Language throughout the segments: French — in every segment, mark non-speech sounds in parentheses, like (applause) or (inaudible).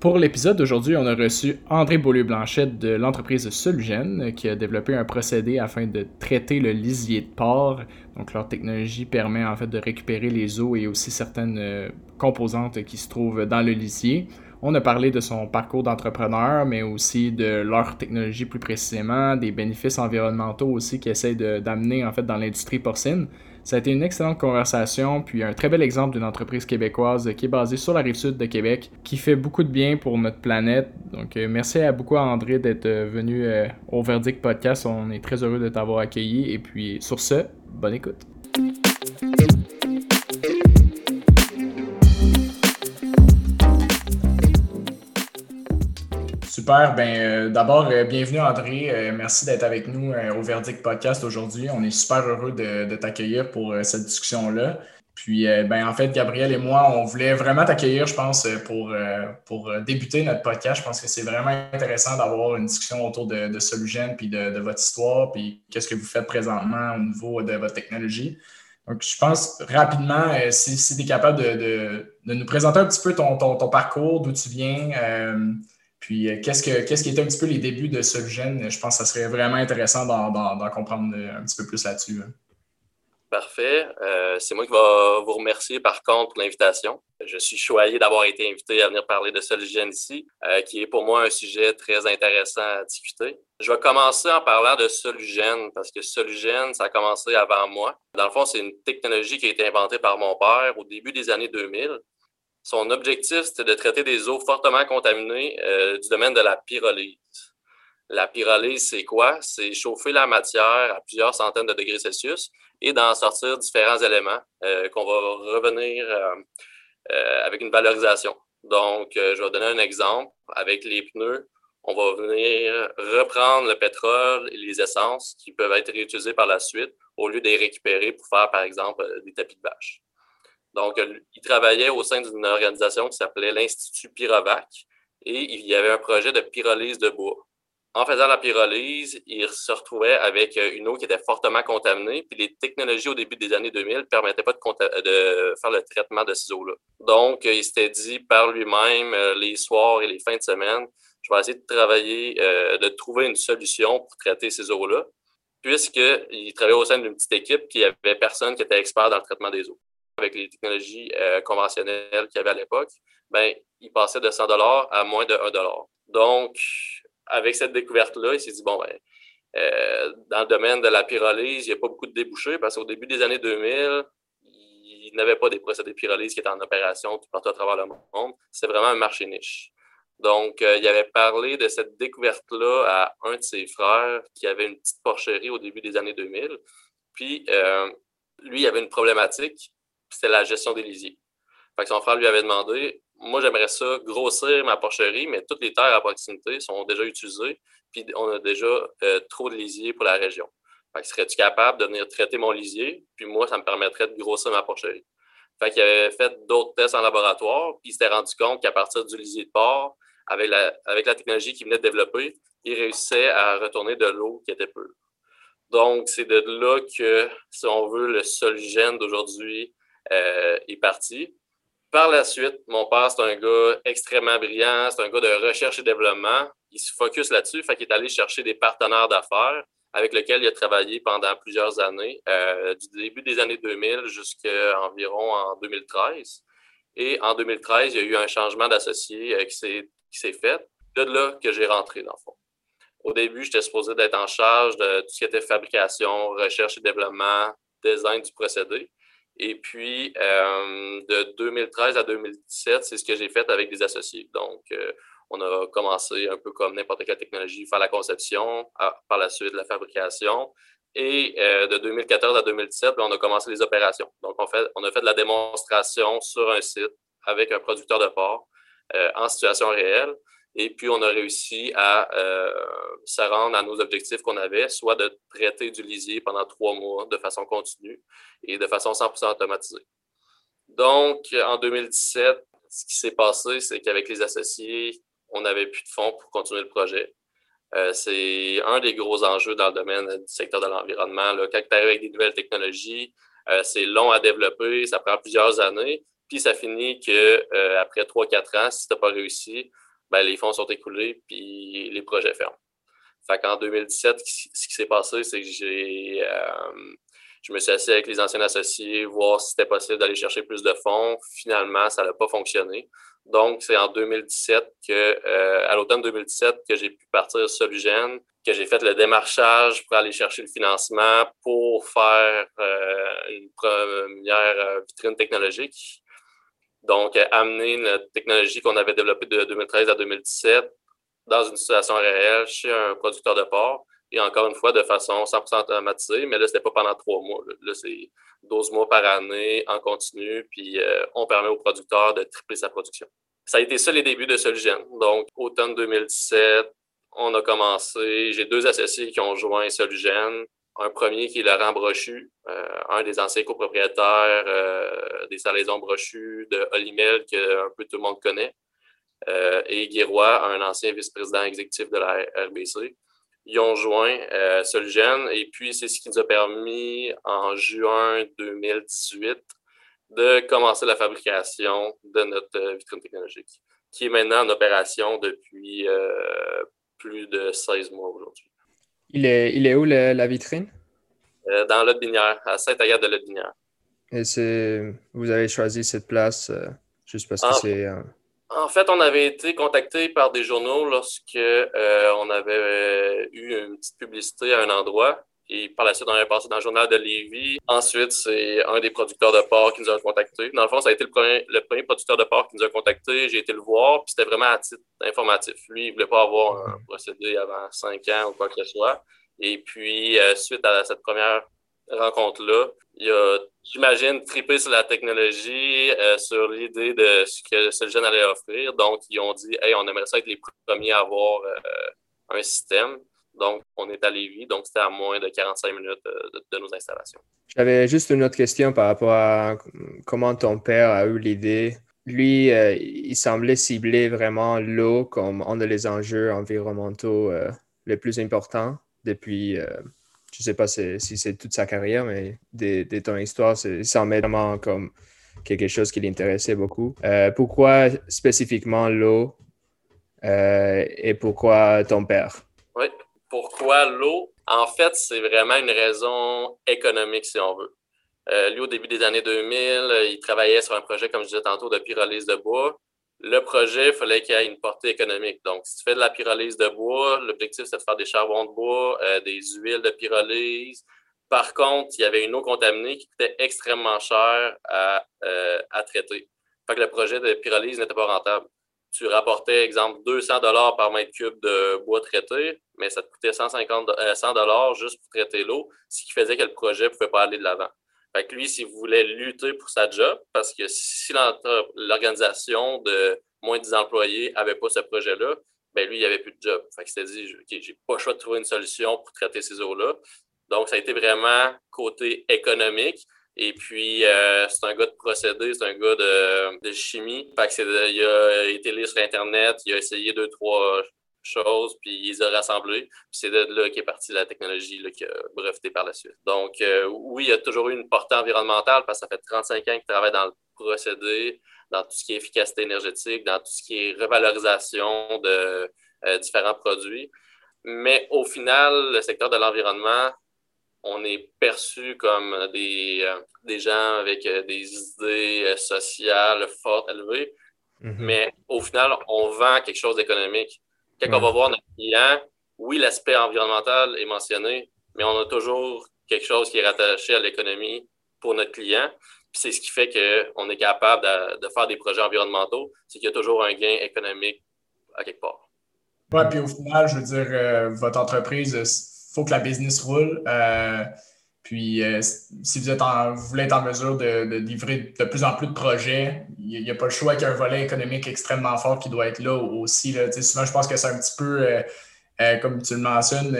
Pour l'épisode d'aujourd'hui, on a reçu André Beaulieu-Blanchette de l'entreprise Solugen qui a développé un procédé afin de traiter le lisier de porc. Donc leur technologie permet en fait de récupérer les eaux et aussi certaines euh, composantes qui se trouvent dans le lisier. On a parlé de son parcours d'entrepreneur, mais aussi de leur technologie plus précisément, des bénéfices environnementaux aussi qu'ils essayent d'amener en fait dans l'industrie porcine. Ça a été une excellente conversation, puis un très bel exemple d'une entreprise québécoise qui est basée sur la rive sud de Québec, qui fait beaucoup de bien pour notre planète. Donc, euh, merci à beaucoup à André d'être euh, venu euh, au Verdict Podcast. On est très heureux de t'avoir accueilli. Et puis, sur ce, bonne écoute. Super. Ben, euh, d'abord, euh, bienvenue André. Euh, merci d'être avec nous au Verdict Podcast aujourd'hui. On est super heureux de, t'accueillir pour cette discussion-là. Puis, ben, en fait, Gabriel et moi, on voulait vraiment t'accueillir, je pense, pour, pour débuter notre podcast. Je pense que c'est vraiment intéressant d'avoir une discussion autour de, de Solugen, puis de, votre histoire, puis qu'est-ce que vous faites présentement au niveau de votre technologie. Donc, je pense rapidement, si, tu es capable de, nous présenter un petit peu ton, ton parcours, d'où tu viens, puis, euh, qu'est-ce, que, qu'est-ce qui était un petit peu les débuts de Solugen? Je pense que ça serait vraiment intéressant d'en, comprendre un petit peu plus là-dessus. Hein. Parfait. Euh, c'est moi qui vais vous remercier par contre pour l'invitation. Je suis choyé d'avoir été invité à venir parler de Solugen ici, euh, qui est pour moi un sujet très intéressant à discuter. Je vais commencer en parlant de Solugen, parce que Solugen, ça a commencé avant moi. Dans le fond, c'est une technologie qui a été inventée par mon père au début des années 2000 son objectif, c'était de traiter des eaux fortement contaminées euh, du domaine de la pyrolyse. La pyrolyse, c'est quoi? C'est chauffer la matière à plusieurs centaines de degrés Celsius et d'en sortir différents éléments euh, qu'on va revenir euh, avec une valorisation. Donc, je vais donner un exemple. Avec les pneus, on va venir reprendre le pétrole et les essences qui peuvent être réutilisées par la suite au lieu de les récupérer pour faire, par exemple, des tapis de vache. Donc, il travaillait au sein d'une organisation qui s'appelait l'Institut Pyrovac et il y avait un projet de pyrolyse de bois. En faisant la pyrolyse, il se retrouvait avec une eau qui était fortement contaminée, puis les technologies au début des années 2000 ne permettaient pas de, faire le traitement de ces eaux-là. Donc, il s'était dit par lui-même, euh, les soirs et les fins de semaine, je vais essayer de travailler, euh, de trouver une solution pour traiter ces eaux-là, puisqu'il travaillait au sein d'une petite équipe qui avait personne qui était expert dans le traitement des eaux avec les technologies euh, conventionnelles qu'il y avait à l'époque, ben, il passait de 100 à moins de 1 Donc, avec cette découverte-là, il s'est dit, bon, ben, euh, dans le domaine de la pyrolyse, il n'y a pas beaucoup de débouchés parce qu'au début des années 2000, il n'avait pas des procédés pyrolyse qui étaient en opération tout partout à travers le monde. C'est vraiment un marché niche. Donc, euh, il avait parlé de cette découverte-là à un de ses frères qui avait une petite porcherie au début des années 2000. Puis, lui, il avait une problématique c'était la gestion des lisiers. Fait que son frère lui avait demandé Moi, j'aimerais ça grossir ma porcherie, mais toutes les terres à proximité sont déjà utilisées, puis on a déjà euh, trop de lisiers pour la région. Fait que serais-tu capable de venir traiter mon lisier, puis moi, ça me permettrait de grossir ma porcherie? Fait qu'il avait fait d'autres tests en laboratoire, puis il s'était rendu compte qu'à partir du lisier de porc, avec la, avec la technologie qu'il venait de développer, il réussissait à retourner de l'eau qui était pure. Donc, c'est de là que, si on veut, le seul gène d'aujourd'hui euh, est parti. Par la suite, mon père, c'est un gars extrêmement brillant, c'est un gars de recherche et développement. Il se focus là-dessus, fait qu'il est allé chercher des partenaires d'affaires avec lesquels il a travaillé pendant plusieurs années, euh, du début des années 2000 jusqu'à environ en 2013. Et en 2013, il y a eu un changement d'associé euh, qui s'est fait. De là que j'ai rentré, dans le fond. Au début, j'étais supposé d'être en charge de tout ce qui était fabrication, recherche et développement, design du procédé. Et puis, euh, de 2013 à 2017, c'est ce que j'ai fait avec des associés. Donc, euh, on a commencé un peu comme n'importe quelle technologie, faire la conception, par la suite la fabrication. Et euh, de 2014 à 2017, on a commencé les opérations. Donc, on, fait, on a fait de la démonstration sur un site avec un producteur de porc en situation réelle. Et puis, on a réussi à euh, se rendre à nos objectifs qu'on avait, soit de traiter du lisier pendant trois mois de façon continue et de façon 100% automatisée. Donc, en 2017, ce qui s'est passé, c'est qu'avec les associés, on n'avait plus de fonds pour continuer le projet. Euh, c'est un des gros enjeux dans le domaine du secteur de l'environnement. Quand tu arrives avec des nouvelles technologies, euh, c'est long à développer, ça prend plusieurs années. Puis ça finit que euh, après 3-4 ans, si tu n'as pas réussi, ben, les fonds sont écoulés, puis les projets ferment. Fait qu'en 2017, ce qui s'est passé, c'est que j'ai, euh, je me suis assis avec les anciens associés, voir si c'était possible d'aller chercher plus de fonds. Finalement, ça n'a pas fonctionné. Donc, c'est en 2017 que, euh, à l'automne 2017, que j'ai pu partir Solugène, que j'ai fait le démarchage pour aller chercher le financement pour faire euh, une première vitrine technologique. Donc, amener une technologie qu'on avait développée de 2013 à 2017 dans une situation réelle chez un producteur de porc. Et encore une fois, de façon 100% automatisée, mais là, ce n'était pas pendant trois mois. Là, c'est 12 mois par année en continu, puis euh, on permet au producteur de tripler sa production. Ça a été ça les débuts de Solugène. Donc, automne 2017, on a commencé. J'ai deux associés qui ont joint Solugène. Un premier qui est Laurent Brochu, euh, un des anciens copropriétaires euh, des salaisons Brochu, de Olimel, que un peu tout le monde connaît. Euh, et Guérois, un ancien vice-président exécutif de la RBC. Ils ont joint euh, Solgen et puis c'est ce qui nous a permis en juin 2018 de commencer la fabrication de notre euh, vitrine technologique, qui est maintenant en opération depuis plus de 16 mois aujourd'hui. Il est, il est où la vitrine? dans Lotbinière, à Saint-Agathe de Lotbinière. Et vous avez choisi cette place juste parce que ah. c'est en fait, on avait été contacté par des journaux lorsque euh, on avait euh, eu une petite publicité à un endroit. Et par la suite, on avait passé dans le journal de Lévis. Ensuite, c'est un des producteurs de porc qui nous a contactés. Dans le fond, ça a été le premier, le premier producteur de porc qui nous a contactés. J'ai été le voir, puis c'était vraiment à titre informatif. Lui, il ne voulait pas avoir un procédé avant cinq ans ou quoi que ce soit. Et puis, euh, suite à cette première rencontre-là. Il a, j'imagine, trippé sur la technologie, euh, sur l'idée de ce que ce jeune allait offrir. Donc, ils ont dit, hey, on aimerait ça être les premiers à avoir euh, un système. Donc, on est à Lévis. Donc, c'était à moins de 45 minutes euh, de, nos installations. J'avais juste une autre question par rapport à comment ton père a eu l'idée. Lui, il semblait cibler vraiment l'eau comme un des enjeux environnementaux les plus importants depuis je sais pas si, c'est toute sa carrière, mais de, ton histoire, ça semble vraiment comme quelque chose qui l'intéressait beaucoup. Euh, pourquoi spécifiquement l'eau euh, et pourquoi ton père? Oui, pourquoi l'eau? En fait, c'est vraiment une raison économique, si on veut. Euh, lui, au début des années 2000, il travaillait sur un projet, comme je disais tantôt, de pyrolyse de bois le projet, il fallait qu'il y ait une portée économique. Donc, si tu fais de la pyrolyse de bois, l'objectif, c'est de faire des charbons de bois, euh, des huiles de pyrolyse. Par contre, il y avait une eau contaminée qui coûtait extrêmement cher à, euh, traiter. Fait que le projet de pyrolyse n'était pas rentable. Tu rapportais, exemple, 200 dollars par mètre cube de bois traité, mais ça te coûtait 150, 100 euh, dollars juste pour traiter l'eau, ce qui faisait que le projet ne pouvait pas aller de l'avant. Lui, s'il voulait lutter pour sa job, parce que si l'organisation de moins de 10 employés n'avait pas ce projet-là, ben lui, il n'y avait plus de job. Fait que s'est dit, OK, j'ai pas le choix de trouver une solution pour traiter ces eaux-là. Donc, ça a été vraiment côté économique. Et puis, euh, c'est un gars de procédé, c'est un gars de, chimie. Il a été lire sur Internet, il a essayé deux, trois choses, puis ils les a rassemblés. Puis c'est de là qu'est partie la technologie là, qui a breveté par la suite. Donc, euh, oui, il y a toujours eu une portée environnementale parce que ça fait 35 ans qu'il travaille dans le procédé, dans tout ce qui est efficacité énergétique, dans tout ce qui est revalorisation de euh, différents produits. Mais au final, le secteur de l'environnement, on est perçu comme des, euh, des gens avec des idées sociales fortes, élevées. Mm-hmm. Mais au final, on vend quelque chose d'économique. Quand on va voir notre client, oui, l'aspect environnemental est mentionné, mais on a toujours quelque chose qui est rattaché à l'économie pour notre client. c'est ce qui fait qu'on est capable de, faire des projets environnementaux, c'est qu'il y a toujours un gain économique à quelque part. Oui, puis au final, je veux dire, euh, votre entreprise, il faut que la business roule. Euh, puis, euh, si vous, êtes en, voulez être en mesure de, livrer de plus en plus de projets, il n'y a, pas le choix qu'il y ait un volet économique extrêmement fort qui doit être là aussi. Là. Souvent, je pense que c'est un petit peu, euh, euh, comme tu le mentionnes,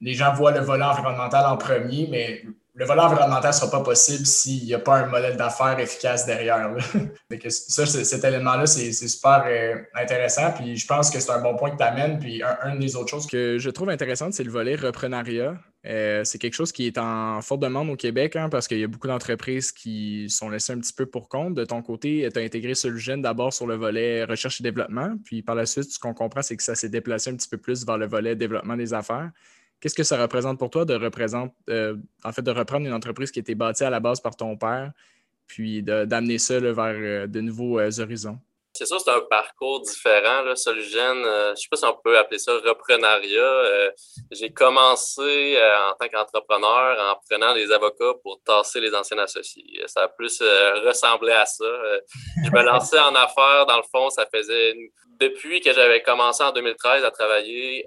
les gens voient le volet environnemental en premier, mais le volet environnemental ne sera pas possible s'il n'y a pas un modèle d'affaires efficace derrière. (laughs) ça, cet élément-là, c'est super intéressant. Puis je pense que c'est un bon point que tu amènes. Puis un, des autres choses que je trouve intéressante, c'est le volet reprenariat. Euh, c'est quelque chose qui est en forte demande au Québec hein, parce qu'il y a beaucoup d'entreprises qui sont laissées un petit peu pour compte. De ton côté, tu as intégré Solugen d'abord sur le volet recherche et développement, puis par la suite, ce qu'on comprend, c'est que ça s'est déplacé un petit peu plus vers le volet développement des affaires. Qu'est-ce que ça représente pour toi de, représenter, euh, de reprendre une entreprise qui a été bâtie à la base par ton père, puis d'amener ça vers euh, de nouveaux horizons? C'est ça, c'est un parcours différent. Là. Solugène, euh, je ne sais pas si on peut appeler ça reprenariat. Euh, j'ai commencé euh, en tant qu'entrepreneur en prenant des avocats pour tasser les anciens associés. Ça a plus ressemblé à ça. je me lançais en affaires, dans le fond, ça faisait depuis que j'avais commencé en 2013 à travailler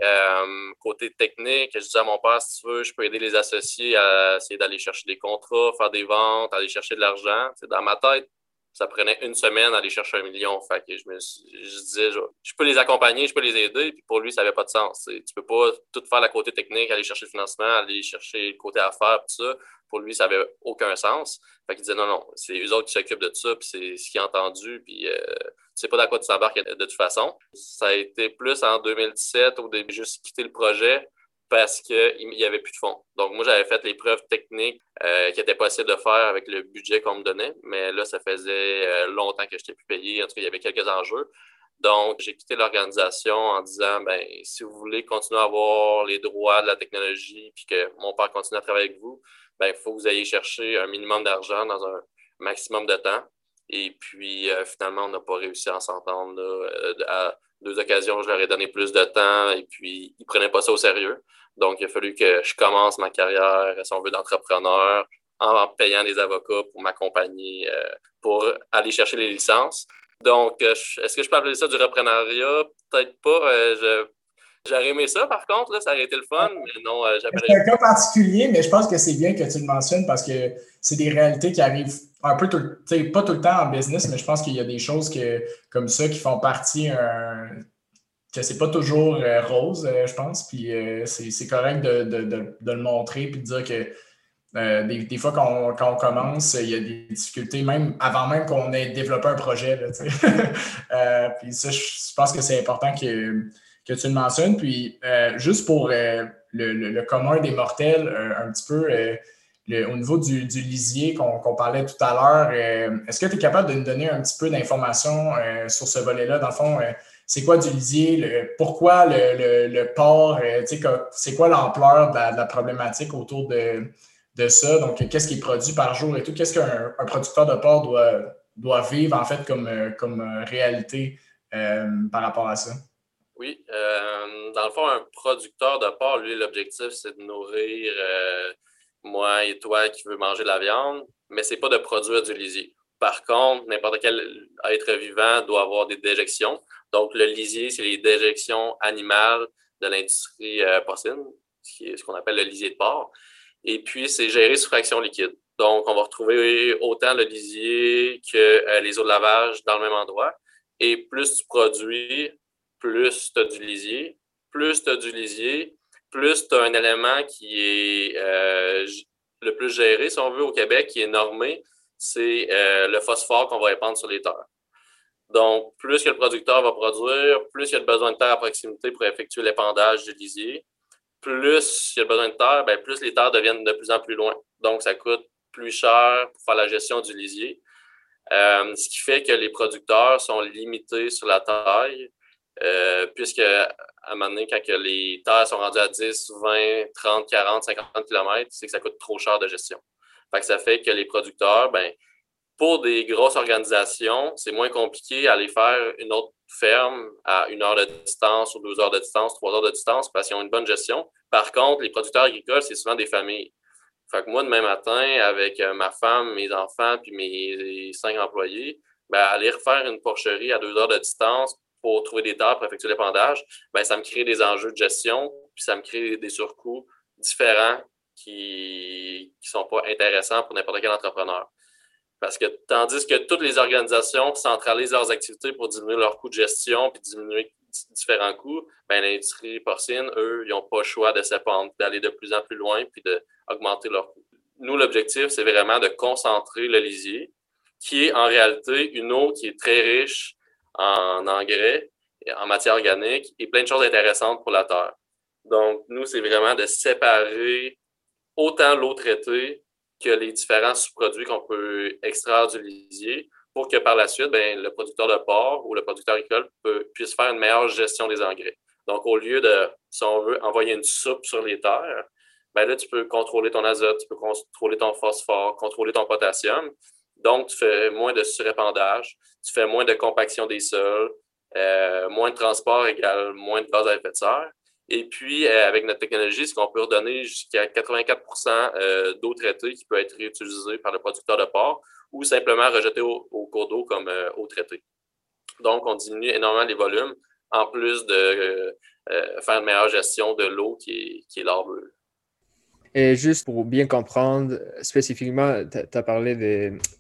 côté technique, je disais à mon père, si tu veux, je peux aider les associés à essayer d'aller chercher des contrats, faire des ventes, aller chercher de l'argent. C'est dans ma tête, ça prenait une semaine à aller chercher un million. Fait que je me je disais, je, peux les accompagner, je peux les aider. Puis pour lui, ça n'avait pas de sens. Tu peux pas tout faire la côté technique, aller chercher le financement, aller chercher le côté affaires, tout ça. Pour lui, ça n'avait aucun sens. Fait qu'il disait, non, non, c'est eux autres qui s'occupent de ça, puis c'est ce qu'il a entendu, puis euh, tu sais pas dans quoi tu t'embarques de toute façon. Ça a été plus en 2017, au début, juste quitter le projet parce qu'il n'y avait plus de fonds. Donc, moi, j'avais fait les preuves techniques euh, qui étaient possibles de faire avec le budget qu'on me donnait, mais là, ça faisait euh, longtemps que je n'étais plus payé. En tout cas, il y avait quelques enjeux. Donc, j'ai quitté l'organisation en disant, ben, si vous voulez continuer à avoir les droits de la technologie puis que mon père continue à travailler avec vous, ben, il faut que vous ayez chercher un minimum d'argent dans un maximum de temps. Et puis, euh, finalement, on n'a pas réussi à s'entendre. à deux occasions, je leur ai donné plus de temps et puis ils ne prenaient pas ça au sérieux. Donc, il a fallu que je commence ma carrière, si on veut, d'entrepreneur en payant des avocats pour m'accompagner, euh, pour aller chercher les licences. Donc, euh, est-ce que je peux appeler ça du reprenariat? Peut-être pas. Euh, j'aurais aimé ça, par contre, là, ça aurait été le fun, mais non, C'est un cas particulier, mais je pense que c'est bien que tu le mentionnes parce que c'est des réalités qui arrivent un peu, tout, pas tout le temps en business, mais je pense qu'il y a des choses que, comme ça qui font partie un, que c'est pas toujours euh, rose, euh, je pense. Puis euh, c'est correct de, le montrer puis de dire que des, fois, quand on, commence, il y a des difficultés, même avant même qu'on ait développé un projet. (laughs) puis ça, je pense que c'est important que, que, tu le mentionnes. Puis juste pour le, commun des mortels, un petit peu. au niveau du, lisier qu'on parlait tout à l'heure, est-ce que tu es capable de nous donner un petit peu d'informations sur ce volet-là? Dans le fond, c'est quoi du lisier, pourquoi le, le, port, euh, c'est quoi l'ampleur de, la, problématique autour de, ça? Donc, qu'est-ce qui est produit par jour et tout? Qu'est-ce qu'un producteur de porc doit, doit vivre en fait comme, euh, comme euh, réalité par rapport à ça? Oui, dans le fond, un producteur de porc, lui, l'objectif, c'est de nourrir moi et toi qui veut manger de la viande, mais c'est pas de produire du lisier. Par contre, n'importe quel être vivant doit avoir des déjections. Donc, le lisier, c'est les déjections animales de l'industrie euh, porcine, ce qu'on appelle le lisier de porc. Et puis, c'est géré sous fraction liquide. Donc, on va retrouver autant le lisier que euh, les eaux de lavage dans le même endroit. Et plus tu produis, plus tu as du lisier. Plus tu as du lisier, plus tu as un élément qui est euh, le plus géré, si on veut, au Québec, qui est normé, c'est le phosphore qu'on va répandre sur les terres. Donc, plus que le producteur va produire, plus il y a besoin de terre à proximité pour effectuer l'épandage du lisier. Plus il y a besoin de terre, bien, plus les terres deviennent de plus en plus loin. Donc, ça coûte plus cher pour faire la gestion du lisier. Euh, ce qui fait que les producteurs sont limités sur la taille, euh, puisque à un moment donné, quand les terres sont rendues à 10, 20, 30, 40, 50 km, c'est que ça coûte trop cher de gestion. Fait ça fait que les producteurs, ben, pour des grosses organisations, c'est moins compliqué d'aller faire une autre ferme à une heure de distance ou deux heures de distance, trois heures de distance parce qu'ils ont une bonne gestion. Par contre, les producteurs agricoles, c'est souvent des familles. Fait que moi, demain matin, avec euh, ma femme, mes enfants puis mes cinq employés, ben, aller refaire une porcherie à deux heures de distance pour trouver des terres pour effectuer l'épandage, ben, ça me crée des enjeux de gestion, puis ça me crée des surcoûts différents qui ne sont pas intéressants pour n'importe quel entrepreneur. Parce que tandis que toutes les organisations centralisent leurs activités pour diminuer leurs coûts de gestion puis diminuer différents coûts, ben, l'industrie porcine, eux, ils n'ont pas le choix de s'épandre, d'aller de plus en plus loin puis d'augmenter leurs coûts. Nous, l'objectif, c'est vraiment de concentrer le lisier, qui est en réalité une eau qui est très riche en engrais, en matière organique et plein de choses intéressantes pour la terre. Donc, nous, c'est vraiment de séparer autant l'eau traitée que les différents sous-produits qu'on peut extraire du lisier pour que par la suite, ben, le producteur de porc ou le producteur agricole puisse faire une meilleure gestion des engrais. Donc, au lieu de, si on veut, envoyer une soupe sur les terres, ben là, tu peux contrôler ton azote, tu peux contrôler ton phosphore, contrôler ton potassium. Donc, tu fais moins de surépandage, tu fais moins de compaction des sols, euh, moins de transport égale moins de gaz à effet de serre. Et puis, euh, avec notre technologie, ce qu'on peut redonner jusqu'à 84% euh, d'eau traitée qui peut être réutilisée par le producteur de porc ou simplement rejetée au, cours d'eau comme eau traitée. Donc, on diminue énormément les volumes, en plus de faire une meilleure gestion de l'eau qui est, est Et juste pour bien comprendre, spécifiquement, tu as parlé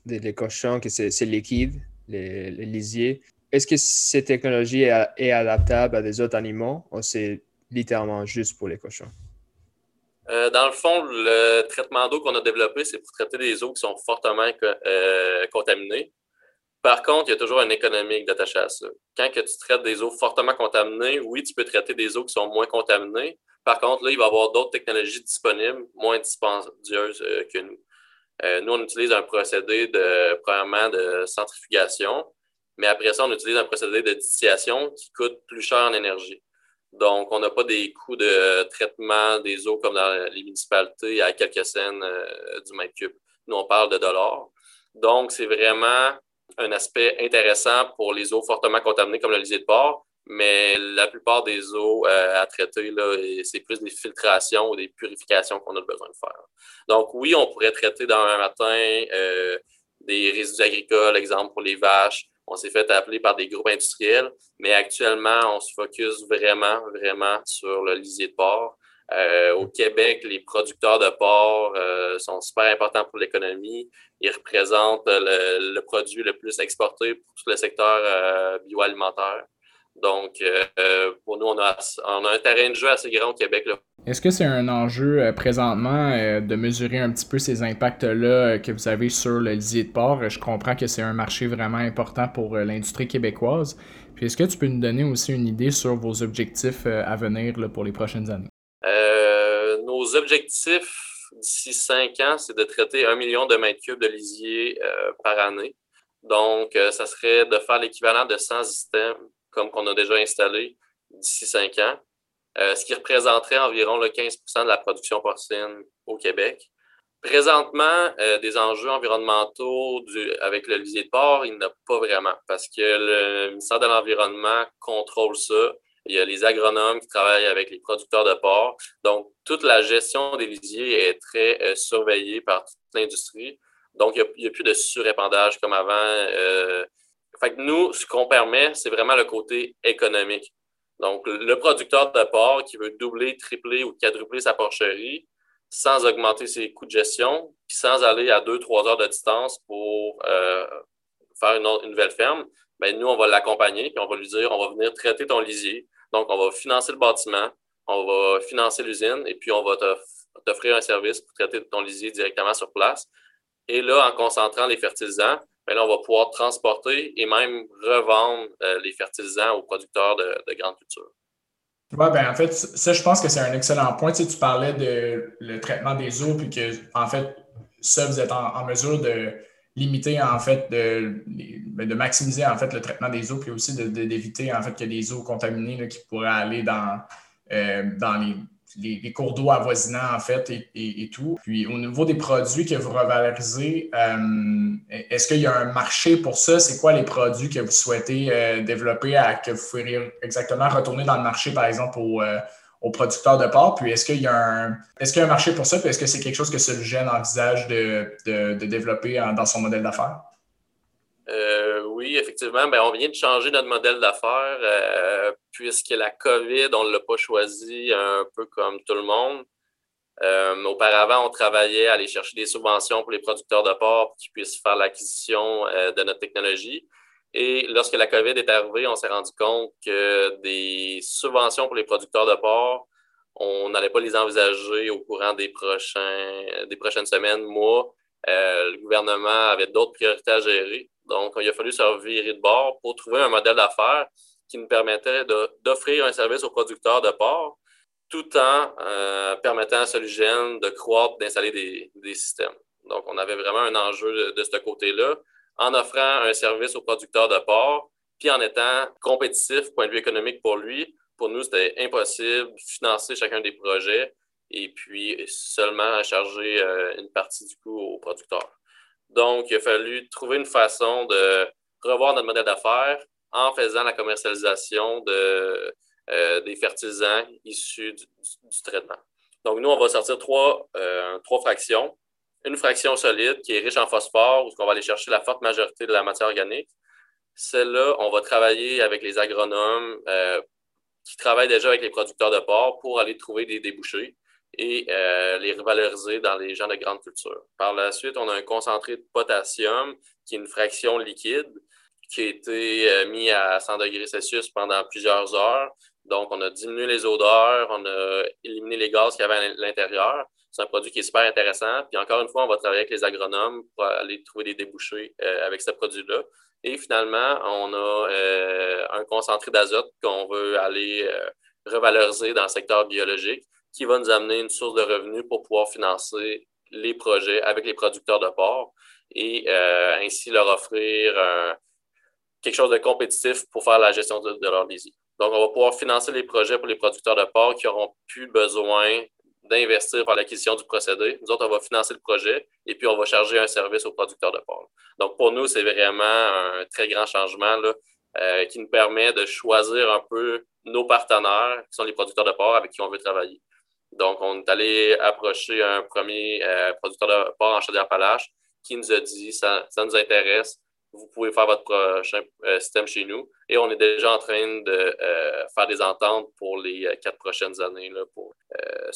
des, cochons, que c'est liquide, les, les lisiers. Est-ce que cette technologie est, adaptable à des autres animaux littéralement juste pour les cochons? Euh, dans le fond, le traitement d'eau qu'on a développé, c'est pour traiter des eaux qui sont fortement euh, contaminées. Par contre, il y a toujours un économique d'attaché à ça. Quand que tu traites des eaux fortement contaminées, oui, tu peux traiter des eaux qui sont moins contaminées. Par contre, là, il va y avoir d'autres technologies disponibles, moins dispendieuses euh, que nous. nous, on utilise un procédé de, premièrement, de centrifugation, mais après ça, on utilise un procédé de distillation qui coûte plus cher en énergie. Donc, on n'a pas des coûts de traitement des eaux comme dans les municipalités à quelques cents euh, du mètre cube. Nous, on parle de dollars. Donc, c'est vraiment un aspect intéressant pour les eaux fortement contaminées comme le lisier de porc, mais la plupart des eaux euh, à traiter, c'est plus des filtrations ou des purifications qu'on a besoin de faire. Donc, oui, on pourrait traiter dans un matin euh, des résidus agricoles, exemple pour les vaches, on s'est fait appeler par des groupes industriels, mais actuellement, on se focus vraiment, vraiment sur le lisier de porc. Euh, au Québec, les producteurs de porc euh, sont super importants pour l'économie. Ils représentent le, produit le plus exporté pour tout le secteur euh, bioalimentaire. Donc, pour nous, on a, un terrain de jeu assez grand au Québec est-ce que c'est un enjeu euh, présentement euh, de mesurer un petit peu ces impacts-là euh, que vous avez sur le lisier de porc? Je comprends que c'est un marché vraiment important pour l'industrie québécoise. Puis est-ce que tu peux nous donner aussi une idée sur vos objectifs à venir pour les prochaines années? nos objectifs d'ici cinq ans, c'est de traiter un million de mètres cubes de lisier par année. Donc, ça serait de faire l'équivalent de 100 systèmes comme qu'on a déjà installés d'ici cinq ans. Euh, ce qui représenterait environ le 15% de la production porcine au Québec. Présentement, euh, des enjeux environnementaux avec le lisier de porc, il n'y a pas vraiment parce que le ministère de l'Environnement contrôle ça. Il y a les agronomes qui travaillent avec les producteurs de porc. Donc, toute la gestion des lisiers est très euh, surveillée par toute l'industrie. Donc, il n'y a, plus de surépandage comme avant. fait que nous, ce qu'on permet, c'est vraiment le côté économique. Donc, le producteur de porc qui veut doubler, tripler ou quadrupler sa porcherie sans augmenter ses coûts de gestion, puis sans aller à deux, trois heures de distance pour euh, faire une, nouvelle ferme, bien, nous, on va l'accompagner, puis on va lui dire, on va venir traiter ton lisier. Donc, on va financer le bâtiment, on va financer l'usine, et puis on va t'offrir un service pour traiter ton lisier directement sur place. Et là, en concentrant les fertilisants, ben on va pouvoir transporter et même revendre euh, les fertilisants aux producteurs de, de grandes cultures. Oui, ben en fait, ça, je pense que c'est un excellent point. Tu, parlais de le traitement des eaux, puis que, en fait, ça, vous êtes en, mesure de limiter, en fait, de, ben, de, maximiser, en fait, le traitement des eaux, puis aussi d'éviter, en fait, qu'il y ait des eaux contaminées qui pourraient aller dans, euh, dans les les, cours d'eau avoisinants, en fait, et, tout. Puis, au niveau des produits que vous revalorisez, euh, est-ce qu'il y a un marché pour ça? C'est quoi les produits que vous souhaitez euh, développer, à, que vous pourriez exactement retourner dans le marché, par exemple, euh, aux, producteurs de porc? Puis, est-ce qu'il y, a un, est-ce qu'il y a un marché pour ça? Puis, est-ce que c'est quelque chose que Solugène envisage de, de, de développer dans son modèle d'affaires? Oui, effectivement, ben, on vient de changer notre modèle d'affaires euh, puisque la COVID, on ne l'a pas choisi un peu comme tout le monde. Euh, auparavant, on travaillait à aller chercher des subventions pour les producteurs de porc pour qu'ils puissent faire l'acquisition euh, de notre technologie. Et lorsque la COVID est arrivée, on s'est rendu compte que des subventions pour les producteurs de porc, on n'allait pas les envisager au courant des, prochains, des prochaines semaines, mois. le gouvernement avait d'autres priorités à gérer. Donc, il a fallu se revirer de bord pour trouver un modèle d'affaires qui nous permettait d'offrir un service aux producteurs de porc tout en permettant à Solugène de croître, d'installer des, systèmes. Donc, on avait vraiment un enjeu de, ce côté-là, en offrant un service au producteur de porc, puis en étant compétitif point de vue économique pour lui. Pour nous, c'était impossible de financer chacun des projets et puis seulement charger une partie du coût au producteur. Donc, il a fallu trouver une façon de revoir notre modèle d'affaires en faisant la commercialisation de, euh, des fertilisants issus du, traitement. Donc, nous, on va sortir trois, euh, trois fractions. Une fraction solide qui est riche en phosphore, où on va aller chercher la forte majorité de la matière organique. Celle-là, on va travailler avec les agronomes euh, qui travaillent déjà avec les producteurs de porc pour aller trouver des débouchés et euh, les revaloriser dans les gens de grande culture. Par la suite, on a un concentré de potassium qui est une fraction liquide qui a été euh, mis à 100 degrés Celsius pendant plusieurs heures. Donc, on a diminué les odeurs, on a éliminé les gaz qu'il y avait à l'intérieur. C'est un produit qui est super intéressant. Puis encore une fois, on va travailler avec les agronomes pour aller trouver des débouchés euh, avec ce produit-là. Et finalement, on a un concentré d'azote qu'on veut aller revaloriser dans le secteur biologique qui va nous amener une source de revenus pour pouvoir financer les projets avec les producteurs de porc et euh, ainsi leur offrir quelque chose de compétitif pour faire la gestion de, leur lisier. Donc, on va pouvoir financer les projets pour les producteurs de porc qui auront plus besoin d'investir par l'acquisition du procédé. Nous autres, on va financer le projet et puis on va charger un service aux producteurs de porc. Donc, pour nous, c'est vraiment un très grand changement là, euh, qui nous permet de choisir un peu nos partenaires, qui sont les producteurs de porc avec qui on veut travailler. Donc, on est allé approcher un premier euh, producteur de porc en Chaudière-Appalaches qui nous a dit ça, ça nous intéresse, vous pouvez faire votre prochain euh, système chez nous. Et on est déjà en train de euh, faire des ententes pour les quatre prochaines années là, pour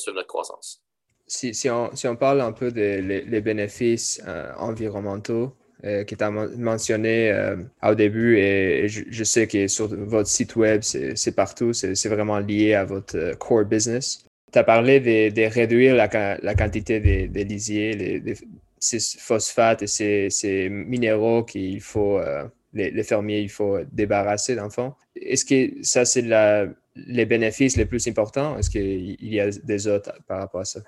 notre croissance. Si, si, on, si, on, parle un peu des bénéfices environnementaux, tu as mentionné au début, et, je, je, sais que sur votre site web, c'est partout, c'est vraiment lié à votre core business tu as parlé de, réduire la, quantité des, lisiers, les, ces phosphates et ces, minéraux qu'il faut, euh, les, fermiers, il faut débarrasser d'enfants. Est-ce que ça, c'est les bénéfices les plus importants? Est-ce qu'il y a des autres par rapport à ça?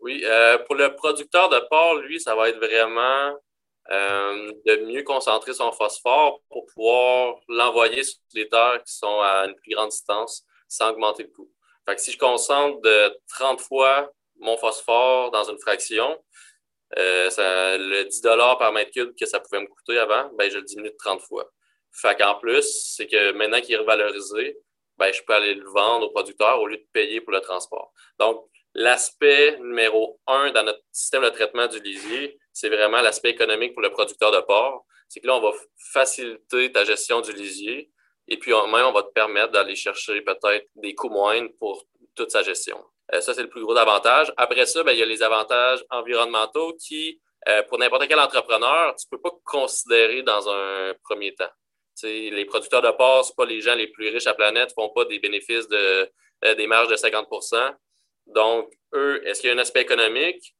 Oui, euh, pour le producteur de porc, lui, ça va être vraiment euh, de mieux concentrer son phosphore pour pouvoir l'envoyer sur les terres qui sont à une plus grande distance sans augmenter le coût. Fait que si je concentre de 30 fois mon phosphore dans une fraction, euh, le 10 par mètre cube que ça pouvait me coûter avant, ben, je le diminue de 30 fois. Fait qu'en plus, c'est que maintenant qu'il est revalorisé, ben, je peux aller le vendre au producteur au lieu de payer pour le transport. Donc, l'aspect numéro un dans notre système de traitement du lisier, c'est vraiment l'aspect économique pour le producteur de porc. C'est que là, on va faciliter ta gestion du lisier et puis, même, on va te permettre d'aller chercher peut-être des coûts moindres pour toute sa gestion. Euh, ça, c'est le plus gros avantage. Après ça, ben, il y a les avantages environnementaux qui, euh, pour n'importe quel entrepreneur, tu ne peux pas considérer dans un premier temps. les producteurs de porc, ce pas les gens les plus riches à la planète, ne font pas des bénéfices de, euh, des marges de 50% Donc, eux, est-ce qu'il y a un aspect économique?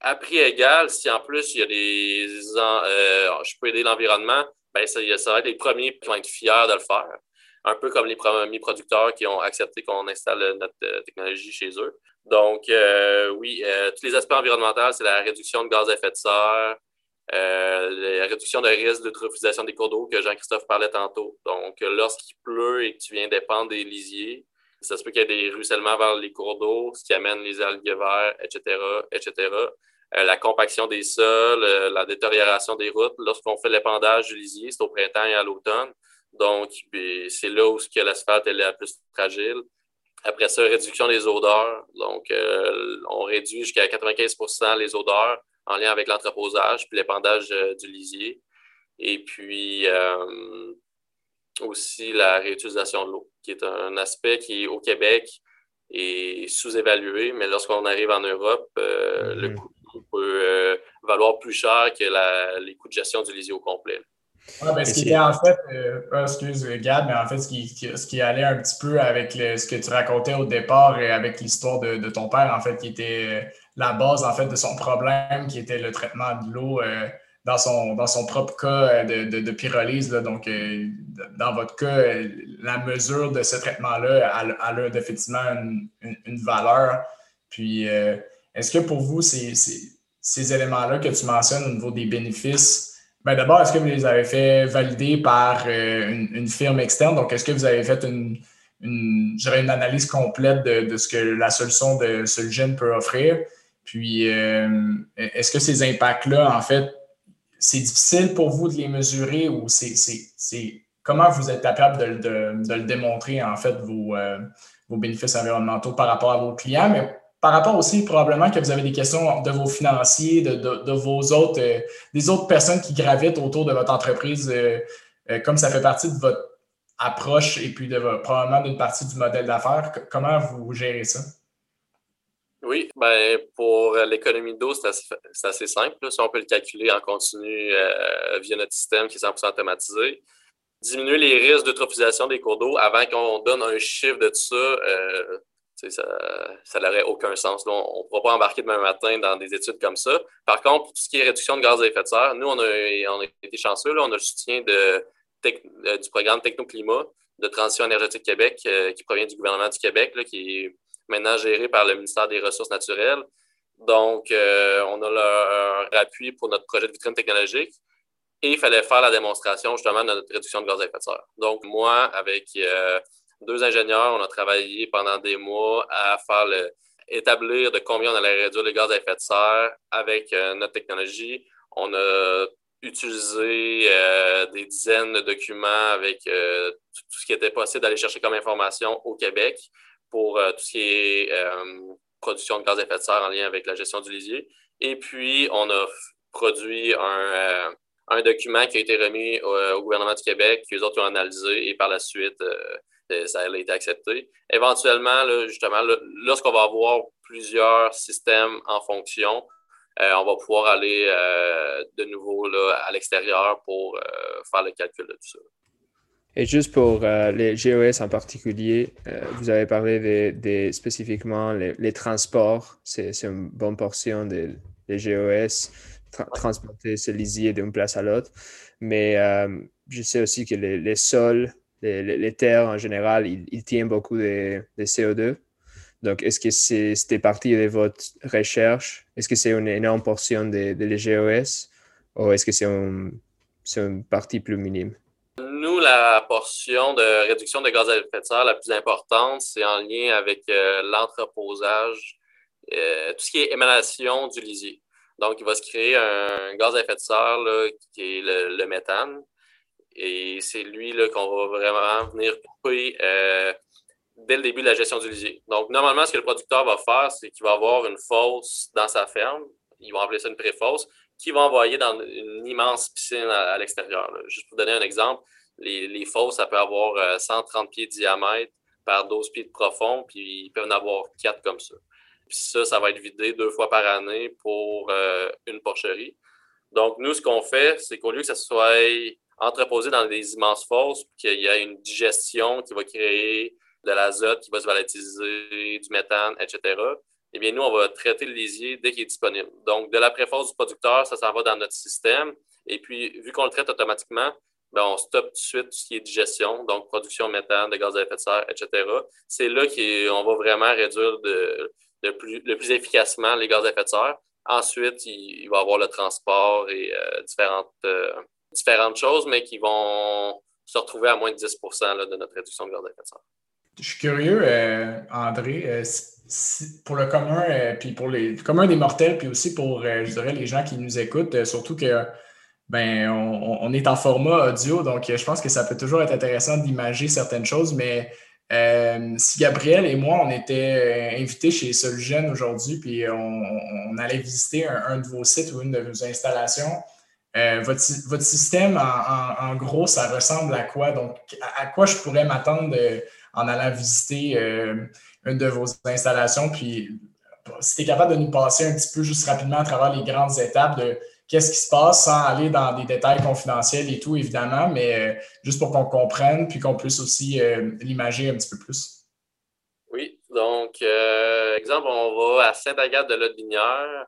À prix égal, si en plus il y a des. je peux aider l'environnement, ben, ça, va être les premiers qui fiers de le faire. Un peu comme les premiers producteurs qui ont accepté qu'on installe notre euh, technologie chez eux. Donc, euh, oui, euh, tous les aspects environnementaux, c'est la réduction de gaz à effet de serre, la réduction de risque d'eutrophisation des cours d'eau que Jean-Christophe parlait tantôt. Donc, lorsqu'il pleut et que tu viens dépendre des lisiers, ça se peut qu'il y ait des ruissellements vers les cours d'eau, ce qui amène les algues verts, etc., etc. Euh, la compaction des sols, euh, la détérioration des routes. Lorsqu'on fait l'épandage du lisier, c'est au printemps et à l'automne. Donc, ben, c'est là où l'asphalte est la plus fragile. Après ça, réduction des odeurs. Donc, euh, on réduit jusqu'à 95 les odeurs en lien avec l'entreposage puis l'épandage du lisier. Et puis, aussi la réutilisation de l'eau, qui est un aspect qui, au Québec, est sous-évalué, mais lorsqu'on arrive en Europe, le mm-hmm. coût peut euh, valoir plus cher que les coûts de gestion du lisier au complet. Ben, ce qui est en fait, euh, ah, excuse Gad, mais en fait, ce qui, ce qui allait un petit peu avec ce que tu racontais au départ et avec l'histoire de, ton père, en fait, qui était euh, la base en fait de son problème, qui était le traitement de l'eau dans son, dans son propre cas de, de, pyrolyse. donc, dans votre cas, la mesure de ce traitement-là, a, a, effectivement une, une, valeur. Puis, est-ce que pour vous, ces, ces éléments-là que tu mentionnes au niveau des bénéfices, ben d'abord, est-ce que vous les avez fait valider par euh, une, firme externe? Donc, est-ce que vous avez fait une, une, analyse complète de, ce que la solution de Solgen peut offrir? Puis, euh, est-ce que ces impacts-là, en fait, c'est difficile pour vous de les mesurer ou c'est comment vous êtes capable de, le démontrer, en fait, vos, euh, vos bénéfices environnementaux par rapport à vos clients? Par rapport aussi, probablement que vous avez des questions de vos financiers, de, vos autres, euh, des autres personnes qui gravitent autour de votre entreprise, euh, euh, comme ça fait partie de votre approche et puis de probablement d'une partie du modèle d'affaires. Comment vous gérez ça? Oui, ben pour l'économie d'eau, c'est assez, simple. Si on peut le calculer en continu via notre système qui est 100% automatisé. Diminuer les risques d'eutrophisation des cours d'eau avant qu'on donne un chiffre de tout ça, ça n'aurait aucun sens. on ne pourra pas embarquer demain matin dans des études comme ça. Par contre, pour tout ce qui est réduction de gaz à effet de serre, nous, on a, été chanceux. on a le soutien euh, du programme Technoclimat de transition énergétique Québec euh, qui provient du gouvernement du Québec, qui est maintenant géré par le ministère des Ressources naturelles. Donc, euh, on a leur, appui pour notre projet de vitrine technologique. Et il fallait faire la démonstration justement de notre réduction de gaz à effet de serre. Donc, moi, avec deux ingénieurs, on a travaillé pendant des mois à faire le, établir de combien on allait réduire les gaz à effet de serre avec euh, notre technologie. On a utilisé euh, des dizaines de documents avec euh, tout, ce qui était possible d'aller chercher comme information au Québec pour tout ce qui est production de gaz à effet de serre en lien avec la gestion du lisier. Et puis, on a produit un, document qui a été remis au, gouvernement du Québec, que les autres ont analysé et par la suite, ça a été accepté. Éventuellement, justement, lorsqu'on va avoir plusieurs systèmes en fonction, euh, on va pouvoir aller euh, de nouveau à l'extérieur pour faire le calcul de tout ça. Et juste pour les GOS en particulier, vous avez parlé des, spécifiquement les, transports. C'est une bonne portion des, GOS, transporter ce lisier d'une place à l'autre. Mais je sais aussi que les sols les, terres en général, ils, tiennent beaucoup de, CO2. Donc, est-ce que c'était partie de votre recherche? Est-ce que c'est une énorme portion de, de GOS ou est-ce que c'est une partie plus minime? Nous, la portion de réduction de gaz à effet de serre la plus importante, c'est en lien avec euh, l'entreposage, euh, tout ce qui est émanation du lisier. Donc, il va se créer un gaz à effet de serre qui est le méthane. Et c'est lui qu'on va vraiment venir couper euh, dès le début de la gestion du lisier. Donc, normalement, ce que le producteur va faire, c'est qu'il va avoir une fosse dans sa ferme. Ils vont appeler ça une pré-fosse, qu'il va envoyer dans une immense piscine à, l'extérieur. Juste pour donner un exemple, les, les, fosses, ça peut avoir 130 euh, pieds de diamètre par 12 pieds de profond, puis ils peuvent en avoir quatre comme ça. Puis ça, ça va être vidé deux fois par année pour euh, une porcherie. Donc, nous, ce qu'on fait, c'est qu'au lieu que ça soit entreposé dans des immenses fosses, qu'il y a une digestion qui va créer de l'azote qui va se volatiliser, du méthane, etc. Eh bien, nous, on va traiter le lisier dès qu'il est disponible. Donc, de la préforce du producteur, ça s'en va dans notre système. Et puis, vu qu'on le traite automatiquement, ben, on stoppe tout de suite tout ce qui est digestion, donc production de méthane, de gaz à effet de serre, etc. C'est là qu'on va vraiment réduire le plus efficacement les gaz à effet de serre. Ensuite, il, va y avoir le transport et euh, différentes euh, différentes choses, mais qui vont se retrouver à moins de 10 de notre réduction de gaz à de. Je suis curieux, euh, André, euh, pour le commun, euh, puis pour les commun des mortels, puis aussi pour, je dirais, les gens qui nous écoutent, surtout que ben, on, est en format audio, donc je pense que ça peut toujours être intéressant d'imager certaines choses, mais si Gabriel et moi, on était invités chez Solugen aujourd'hui, puis on, allait visiter un, de vos sites ou une de vos installations, euh, votre, système, en, gros, ça ressemble à quoi? Donc, à, quoi je pourrais m'attendre en allant visiter euh, une de vos installations? Puis, si tu es capable de nous passer un petit peu juste rapidement à travers les grandes étapes de qu'est-ce qui se passe sans aller dans des détails confidentiels et tout, évidemment, mais euh, juste pour qu'on comprenne puis qu'on puisse aussi l'imager un petit peu plus. Oui, donc, exemple, on va à Sainte-Agathe de Lotbinière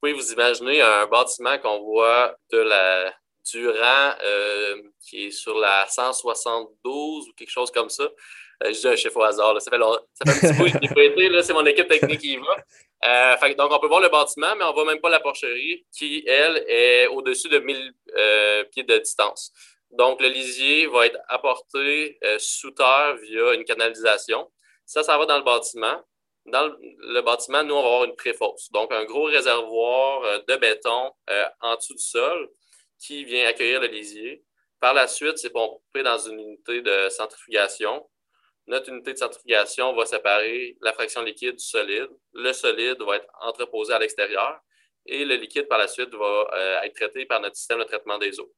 pouvez vous imaginer un bâtiment qu'on voit de la, du rang euh, qui est sur la 172 ou quelque chose comme ça. Euh, je dis un chiffre au hasard. Ça, fait un petit peu que. C'est mon équipe technique qui y va. Euh, donc, on peut voir le bâtiment, mais on ne voit même pas la porcherie qui, elle, est au-dessus de 1000 pieds de distance. Donc, le lisier va être apporté sous terre via une canalisation. Ça, ça va dans le bâtiment. Dans le, bâtiment, nous, on va avoir une préfosse. Donc, un gros réservoir de béton en dessous du sol qui vient accueillir le lisier. Par la suite, c'est pompé dans une unité de centrifugation. Notre unité de centrifugation va séparer la fraction liquide du solide. Le solide va être entreposé à l'extérieur et le liquide, par la suite, va euh, être traité par notre système de traitement des eaux.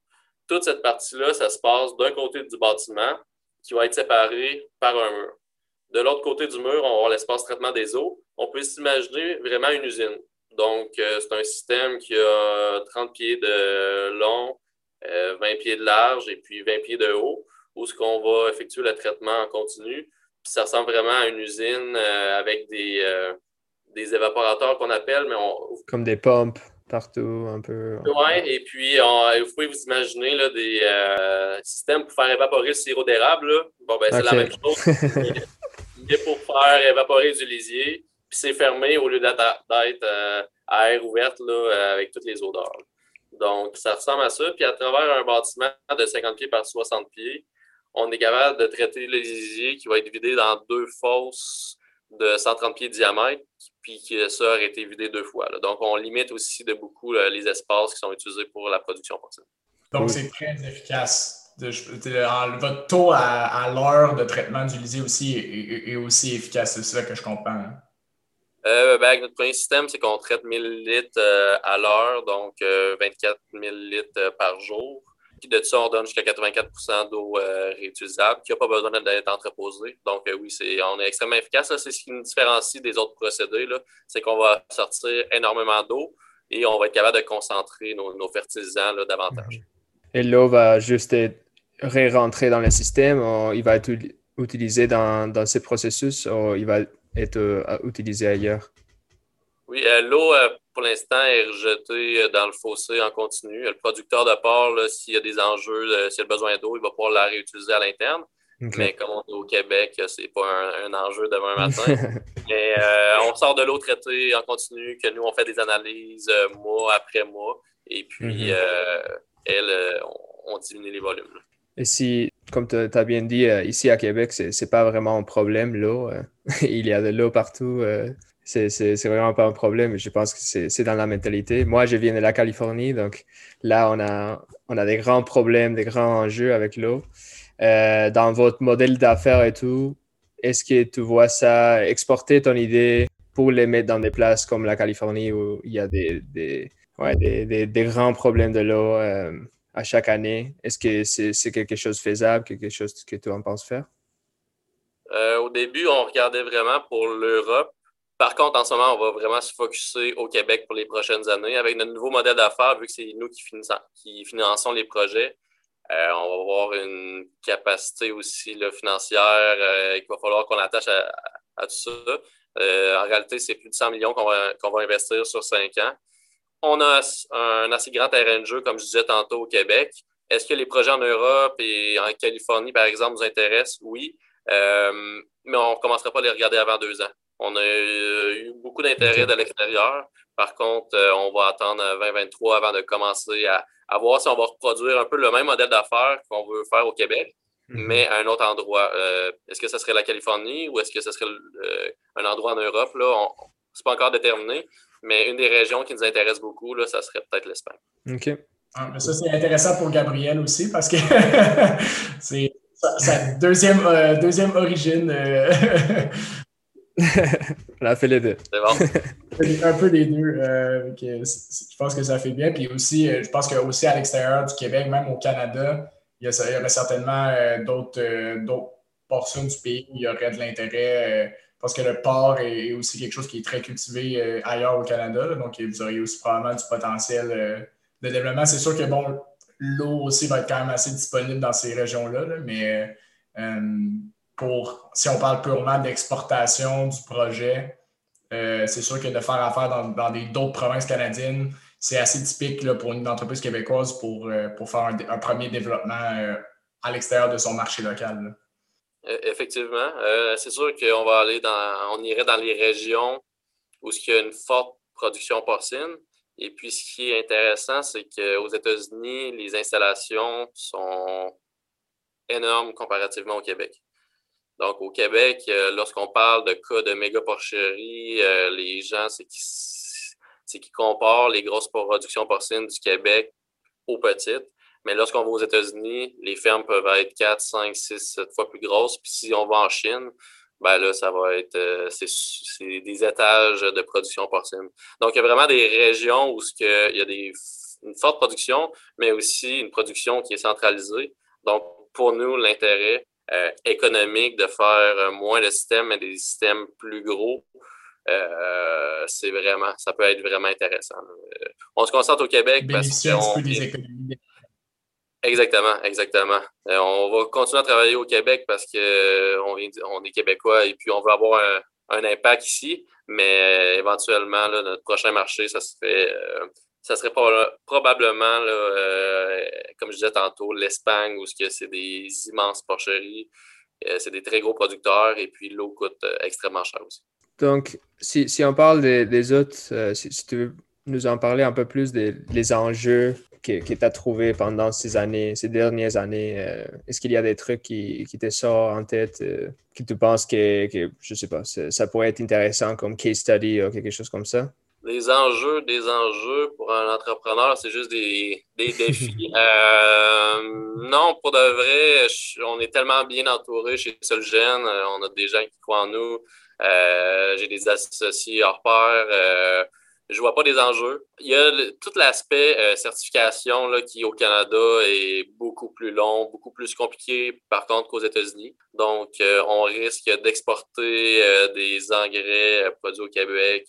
Toute cette partie-là, ça se passe d'un côté du bâtiment qui va être séparé par un mur. De l'autre côté du mur, on va avoir l'espace traitement des eaux. On peut s'imaginer vraiment une usine. Donc, euh, c'est un système qui a 30 pieds de long, 20 euh, pieds de large et puis 20 pieds de haut, où ce qu'on va effectuer le traitement en continu. Puis ça ressemble vraiment à une usine euh, avec des, des évaporateurs qu'on appelle, mais on... Comme des pompes partout, un peu. Oui, et puis vous pouvez vous imaginer là, des systèmes pour faire évaporer le sirop d'érable. Bon, ben, c'est la même chose. (laughs) pour faire évaporer du lisier puis c'est fermé au lieu d'être euh, à air ouverte là, euh, avec toutes les odeurs. Donc, ça ressemble à ça. Puis à travers un bâtiment de 50 pieds par 60 pieds, on est capable de traiter le lisier qui va être vidé dans deux fosses de 130 pieds de diamètre, puis que ça aurait été vidé deux fois. Donc, on limite aussi de beaucoup les espaces qui sont utilisés pour la production porcine. Donc, c'est très efficace. Votre taux à, l'heure de traitement du aussi est, aussi efficace. C'est ça que je comprends. Hein? Euh, ben, avec notre premier système, c'est qu'on traite 1000 litres euh, à l'heure, donc 24 euh, 000 litres par jour. Puis de ça, on donne jusqu'à 84% d'eau réutilisable qui n'a pas besoin d'être entreposée. Donc oui, c'est, on est extrêmement efficace. C'est ce qui nous différencie des autres procédés. C'est qu'on va sortir énormément d'eau et on va être capable de concentrer nos, fertilisants davantage. Et l'eau va juste être ré-rentrée dans le système, il va être utilisé dans, dans ce processus, ou il va est euh, utilisé ailleurs? Oui, euh, l'eau, euh, pour l'instant, est rejetée dans le fossé en continu. Le producteur de porc, s'il y a des enjeux, s'il a besoin d'eau, il va pouvoir la réutiliser à l'interne. Mais comme on est au Québec, c'est pas un, enjeu demain (laughs) matin. Mais on sort de l'eau traitée en continu, que nous, on fait des analyses mois après mois. Et puis, mhm. elle, on, diminue les volumes. Si, comme tu as bien dit, euh, ici à Québec, c'est pas vraiment un problème, l'eau. Euh. (laughs) il y a de l'eau partout. Euh. c'est vraiment pas un problème. Je pense que c'est dans la mentalité. Moi, je viens de la Californie, donc là, on a, on a des grands problèmes, des grands enjeux avec l'eau. dans votre modèle d'affaires et tout, est-ce que tu vois ça, exporter ton idée pour les mettre dans des places comme la Californie où il y a des, des, ouais, des, des grands problèmes de l'eau à chaque année? Est-ce que c'est quelque chose faisable, quelque chose que tu en penses faire? Euh, au début, on regardait vraiment pour l'Europe. Par contre, en ce moment, on va vraiment se focuser au Québec pour les prochaines années. Avec notre nouveau modèle d'affaires, vu que c'est nous qui, finançons les projets, euh, on va avoir une capacité aussi financière euh, qu'il va falloir qu'on attache à, tout ça. en réalité, c'est plus de 100 millions qu'on va, va investir sur cinq ans on a un assez grand terrain de jeu, comme je disais tantôt, au Québec. Est-ce que les projets en Europe et en Californie, par exemple, nous intéressent? Oui. Euh, mais on ne commencera pas à les regarder avant deux ans. On a eu beaucoup d'intérêt de l'extérieur. Par contre, euh, on va attendre 2023 avant de commencer à, voir si on va reproduire un peu le même modèle d'affaires qu'on veut faire au Québec, mhm. mais à un autre endroit. Euh, est-ce que ce serait la Californie ou est-ce que ce serait un endroit en Europe? Là, ce n'est pas encore déterminé. Mais une des régions qui nous intéresse beaucoup, là, ça serait peut-être l'Espagne. OK. Ah, ça, c'est intéressant pour Gabriel aussi parce que (laughs) c'est sa deuxième, euh, deuxième origine. Euh... On a fait les deux. C'est bon. un peu des deux. Euh, je pense que ça fait bien. Puis aussi, euh, je pense qu'aussi à l'extérieur du Québec, même au Canada, il y, a, aurait certainement d'autres portions du pays où il y aurait de l'intérêt parce que le porc est aussi quelque chose qui est très cultivé euh, ailleurs au Canada. donc, vous auriez aussi probablement du potentiel euh, de développement. C'est sûr que bon, l'eau aussi va être quand même assez disponible dans ces régions-là, mais euh, pour si on parle purement d'exportation du projet, c'est sûr que de faire affaire dans, dans d'autres provinces canadiennes, c'est assez typique pour une entreprise québécoise pour, pour faire un, premier développement à l'extérieur de son marché local. E, effectivement. c'est sûr qu'on va aller dans, on irait dans les régions où il y a une forte production porcine. Et puis, ce qui est intéressant, c'est qu'aux États-Unis, les installations sont énormes comparativement au Québec. Donc, au Québec, euh, lorsqu'on parle de cas de méga porcherie, euh, les gens, c'est qu'ils comparent les grosses productions porcines du Québec aux petites. Mais lorsqu'on va aux États-Unis, les fermes peuvent être 4, 5, 6, 7 fois plus grosses. Puis si on va en Chine, ben là, ça va être euh, c'est des étages de production porcine. Donc, il y a vraiment des régions où il y a des, une forte production, mais aussi une production qui est centralisée. Donc, pour nous, l'intérêt euh, économique de faire euh, moins de systèmes, mais des systèmes plus gros, c'est vraiment, ça peut être vraiment intéressant. on se concentre au Québec parce qu'on... Exactement, exactement. Euh, on va continuer à travailler au Québec parce qu'on euh, on est Québécois et puis on veut avoir un, impact ici, mais euh, éventuellement, notre prochain marché, ça serait, ça serait probablement, comme je disais tantôt, l'Espagne où c'est des immenses porcheries, c'est des très gros producteurs et puis l'eau coûte extrêmement cher aussi. Donc, si, si on parle des, autres, si, tu veux nous en parler un peu plus des enjeux que, tu as trouvé pendant ces années, ces dernières années? Euh, est-ce qu'il y a des trucs qui, qui te sortent en tête, euh, que tu penses que, que, je sais pas, ça pourrait être intéressant comme case study ou quelque chose comme ça? Les enjeux, des enjeux pour un entrepreneur, c'est juste des, des défis. (laughs) Euh, non, pour de vrai, on est tellement bien entouré chez Solgen. On a des gens qui croient en nous. J'ai des associés hors pair je vois pas des enjeux. Il y a tout l'aspect euh, certification là, qui au Canada est beaucoup plus long, beaucoup plus compliqué par contre qu'aux États-Unis. Donc, euh, on risque d'exporter euh, des engrais produits au Québec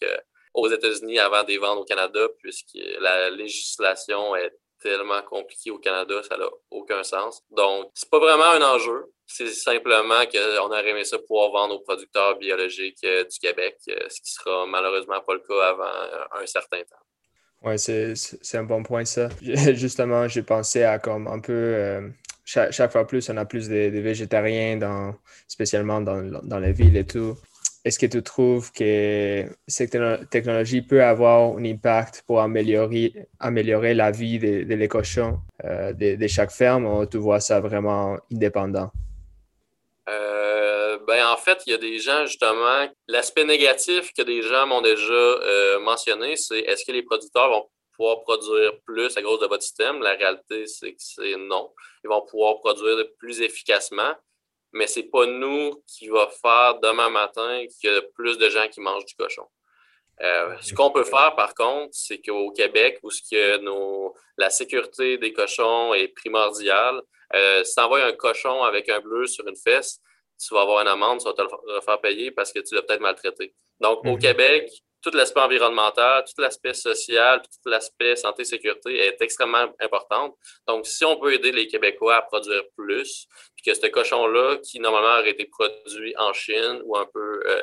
aux États-Unis avant de les vendre au Canada, puisque la législation est tellement compliquée au Canada, ça n'a aucun sens. Donc, c'est pas vraiment un enjeu. C'est simplement qu'on aurait aimé ça pouvoir vendre aux producteurs biologiques euh, du Québec, euh, ce qui sera malheureusement pas le cas avant euh, un certain temps. Oui, c'est un bon point, ça. (laughs) Justement, j'ai pensé à comme un peu. chaque, fois plus, on a plus de, végétariens, dans, spécialement dans, dans les villes et tout. Est-ce que tu trouves que cette technologie peut avoir un impact pour améliorer, la vie des, des cochons de, chaque ferme ou tu vois ça vraiment indépendant? Euh, ben, en fait, il y a des gens, justement, l'aspect négatif que des gens m'ont déjà euh, mentionné, c'est est-ce que les producteurs vont pouvoir produire plus à cause de votre système? La réalité, c'est que c'est non. Ils vont pouvoir produire plus efficacement, mais c'est pas nous qui va faire demain matin qu'il y a plus de gens qui mangent du cochon. Euh, ce qu'on peut faire, par contre, c'est qu'au Québec, où ce que nos, la sécurité des cochons est primordiale, euh, si tu envoies un cochon avec un bleu sur une fesse, tu vas avoir une amende, tu vas te le faire payer parce que tu l'as peut-être maltraité. Donc, au mhm. Québec, tout l'aspect environnemental, tout l'aspect social, tout l'aspect santé-sécurité est extrêmement important. Donc, si on peut aider les Québécois à produire plus, puis que ce cochon-là, qui normalement aurait été produit en Chine ou un peu euh,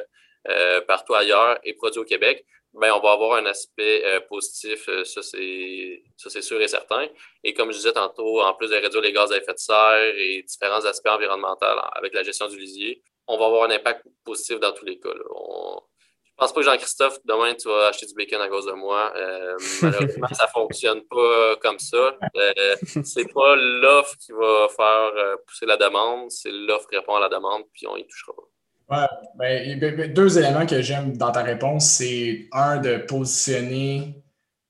euh, partout ailleurs, est produit au Québec, ben, on va avoir un aspect euh, positif, euh, ça c'est sûr et certain. Et comme je disais tantôt, en plus de réduire les gaz à effet de serre et différents aspects environnementaux avec la gestion du lisier, on va avoir un impact positif dans tous les cas. Je pense pas que Jean-Christophe, demain, tu vas acheter du bacon à cause de moi. Euh, (laughs) malheureusement, ça fonctionne pas comme ça. Euh, c'est pas l'offre qui va faire pousser la demande, c'est l'offre qui répond à la demande, puis on y touchera pas. Ouais, ben, ben, ben, deux éléments que j'aime dans ta réponse, c'est un de positionner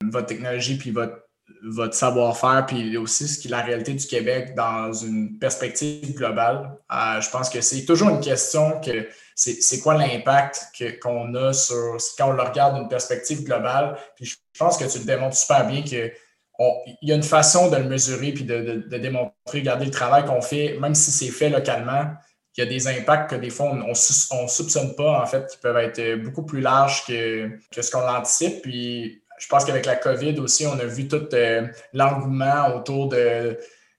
votre technologie puis votre, votre savoir-faire, puis aussi ce qui est la réalité du Québec dans une perspective globale. Euh, je pense que c'est toujours une question que c'est quoi l'impact qu'on a sur quand on le regarde d'une perspective globale. Puis je pense que tu le démontres super bien que il y a une façon de le mesurer puis de, de, de démontrer, regarder le travail qu'on fait, même si c'est fait localement il y a des impacts que des fois, on ne soupçonne pas, en fait, qui peuvent être beaucoup plus larges que, ce qu'on anticipe. Puis je pense qu'avec la COVID aussi, on a vu tout euh, l'engouement autour de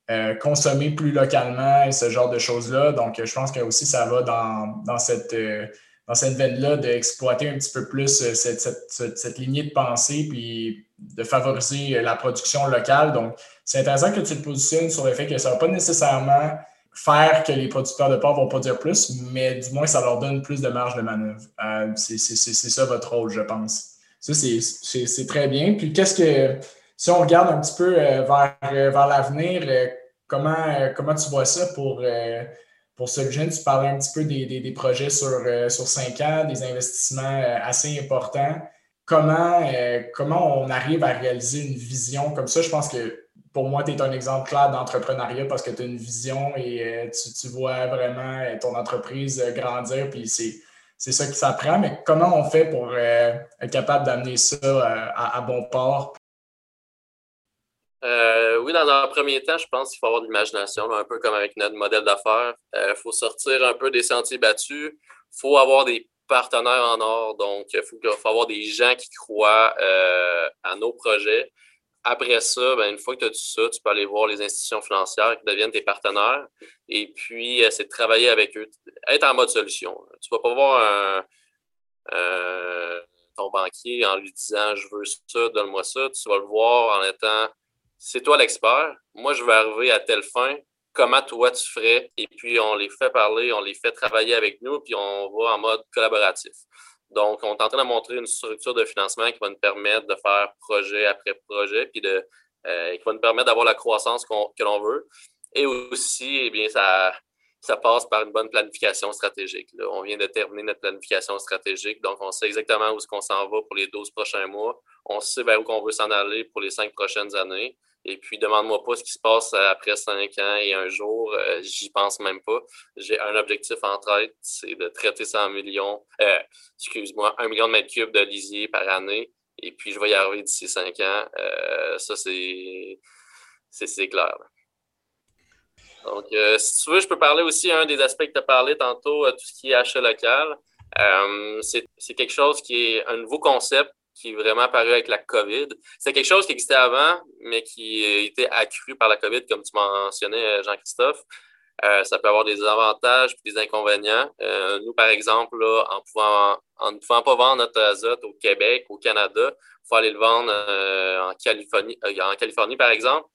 euh, consommer plus localement et ce genre de choses-là. Donc, je pense que aussi ça va dans, cette, euh, dans cette veine-là d'exploiter un petit peu plus euh, cette, cette, cette, lignée de pensée puis de favoriser la production locale. Donc, c'est intéressant que tu te positionnes sur le fait que ça ne va pas nécessairement faire que les producteurs de porc vont produire plus, mais du moins, ça leur donne plus de marge de manœuvre. Euh, c'est ça votre rôle, je pense. Ça, c'est très bien. Puis, qu'est-ce que, si on regarde un petit peu euh, vers, vers l'avenir, comment, comment tu vois ça pour pour tu parlais un petit peu des, projets sur, euh, sur cinq ans, des investissements euh, assez importants. Comment, euh, comment on arrive à réaliser une vision comme ça? Je pense que pour moi, tu es un exemple clair d'entrepreneuriat parce que tu as une vision et tu, vois vraiment ton entreprise grandir, puis c'est ça qui s'apprend. Mais comment on fait pour être capable d'amener ça à, bon port euh, oui, dans un premier temps, je pense qu'il faut avoir de l'imagination, un peu comme avec notre modèle d'affaires. Il euh, faut sortir un peu des sentiers battus. Il faut avoir des partenaires en or. Donc, il faut, avoir des gens qui croient euh, à nos projets. Après ça, ben, une fois que tu as tout ça, tu peux aller voir les institutions financières qui deviennent tes partenaires. Et puis, c'est de travailler avec eux, être en mode solution. Tu ne vas pas voir ton banquier en lui disant je veux ça, donne-moi ça. Tu vas le voir en étant c'est toi l'expert. Moi, je vais arriver à telle fin. Comment toi tu ferais? Et puis, on les fait parler, on les fait travailler avec nous, puis on va en mode collaboratif. Donc, on est en train de montrer une structure de financement qui va nous permettre de faire projet après projet, puis de, euh, qui va nous permettre d'avoir la croissance que l'on veut. Et aussi, eh bien, ça, ça passe par une bonne planification stratégique. On vient de terminer notre planification stratégique, donc on sait exactement où est-ce qu'on s'en va pour les 12 prochains mois. On sait vers où on veut s'en aller pour les cinq prochaines années. Et puis, demande-moi pas ce qui se passe après cinq ans et un jour, euh, j'y pense même pas. J'ai un objectif en tête, c'est de traiter 100 millions, euh, excuse-moi, un million de mètres cubes de lisier par année. Et puis, je vais y arriver d'ici cinq ans. Euh, ça, c'est, c'est, clair. Donc, si tu veux, je peux parler aussi un des aspects que tu as parlé tantôt, tout ce qui est achat local. c'est quelque chose qui est un nouveau concept qui est vraiment apparu avec la COVID. C'est quelque chose qui existait avant, mais qui été accru par la COVID, comme tu mentionnais, euh, Jean-Christophe. Euh, ça peut avoir des avantages et des inconvénients. Euh, nous, par exemple, en, pouvant, en ne pouvant pas vendre notre azote au Québec, au Canada, il faut aller le vendre en, Californie, en Californie, par exemple.